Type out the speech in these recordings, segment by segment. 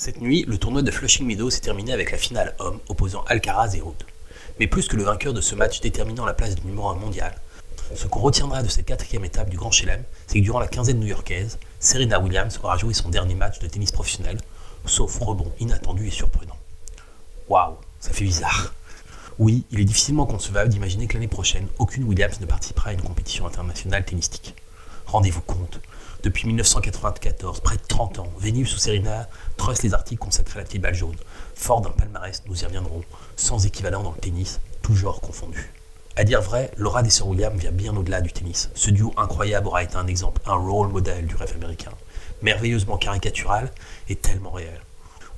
Cette nuit, le tournoi de Flushing Meadows s'est terminé avec la finale homme opposant Alcaraz et Ruud. Mais plus que le vainqueur de ce match déterminant la place du numéro 1 mondial, ce qu'on retiendra de cette quatrième étape du Grand Chelem, c'est que durant la quinzaine new-yorkaise, Serena Williams aura joué son dernier match de tennis professionnel, sauf rebond inattendu et surprenant. Waouh, ça fait bizarre. Oui, il est difficilement concevable d'imaginer que l'année prochaine, aucune Williams ne participera à une compétition internationale tennistique. Rendez-vous compte, depuis 1994, près de 30 ans, Vénus ou Serena trustent les articles consacrés à la petite balle jaune. Fort d'un palmarès, nous y reviendrons, sans équivalent dans le tennis, toujours confondu. À dire vrai, Laura des Williams vient bien au-delà du tennis. Ce duo incroyable aura été un exemple, un role model du rêve américain. Merveilleusement caricatural et tellement réel.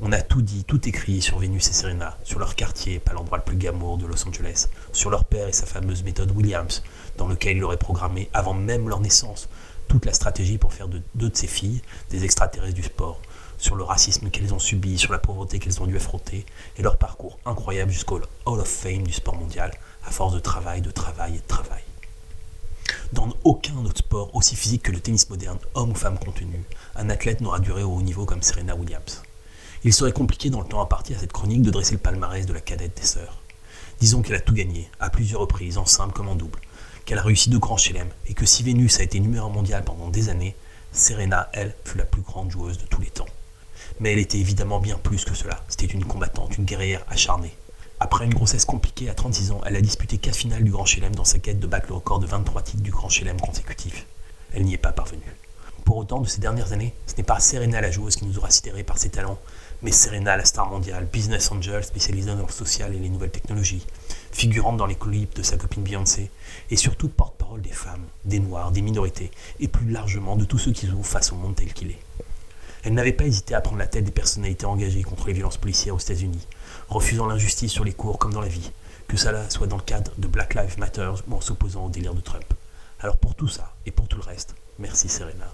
On a tout dit, tout écrit sur Vénus et Serena, sur leur quartier, pas l'endroit le plus glamour de Los Angeles, sur leur père et sa fameuse méthode Williams, dans lequel il aurait programmé, avant même leur naissance, toute la stratégie pour faire de deux de ses filles des extraterrestres du sport, sur le racisme qu'elles ont subi, sur la pauvreté qu'elles ont dû affronter, et leur parcours incroyable jusqu'au Hall of Fame du sport mondial, à force de travail, de travail et de travail. Dans aucun autre sport aussi physique que le tennis moderne, homme ou femme contenu, un athlète n'aura duré au haut niveau comme Serena Williams. Il serait compliqué dans le temps imparti à cette chronique de dresser le palmarès de la cadette des sœurs. Disons qu'elle a tout gagné, à plusieurs reprises, en simple comme en double, qu'elle a réussi de grands chelem, et que si Vénus a été numéro mondial pendant des années, Serena, elle, fut la plus grande joueuse de tous les temps. Mais elle était évidemment bien plus que cela. C'était une combattante, une guerrière acharnée. Après une grossesse compliquée à 36 ans, elle a disputé 4 finales du Grand Chelem dans sa quête de battre le record de 23 titres du Grand Chelem consécutif. Elle n'y est pas parvenue. Pour autant, de ces dernières années, ce n'est pas Serena la joueuse qui nous aura sidérés par ses talents, mais Serena la star mondiale, business angel spécialisée dans le social et les nouvelles technologies, figurante dans les clips de sa copine Beyoncé, et surtout porte-parole des femmes, des noirs, des minorités, et plus largement de tous ceux qui jouent face au monde tel qu'il est. Elle n'avait pas hésité à prendre la tête des personnalités engagées contre les violences policières aux États-Unis, refusant l'injustice sur les cours comme dans la vie, que cela soit dans le cadre de Black Lives Matter ou en s'opposant au délire de Trump. Alors pour tout ça et pour tout le reste, merci Serena.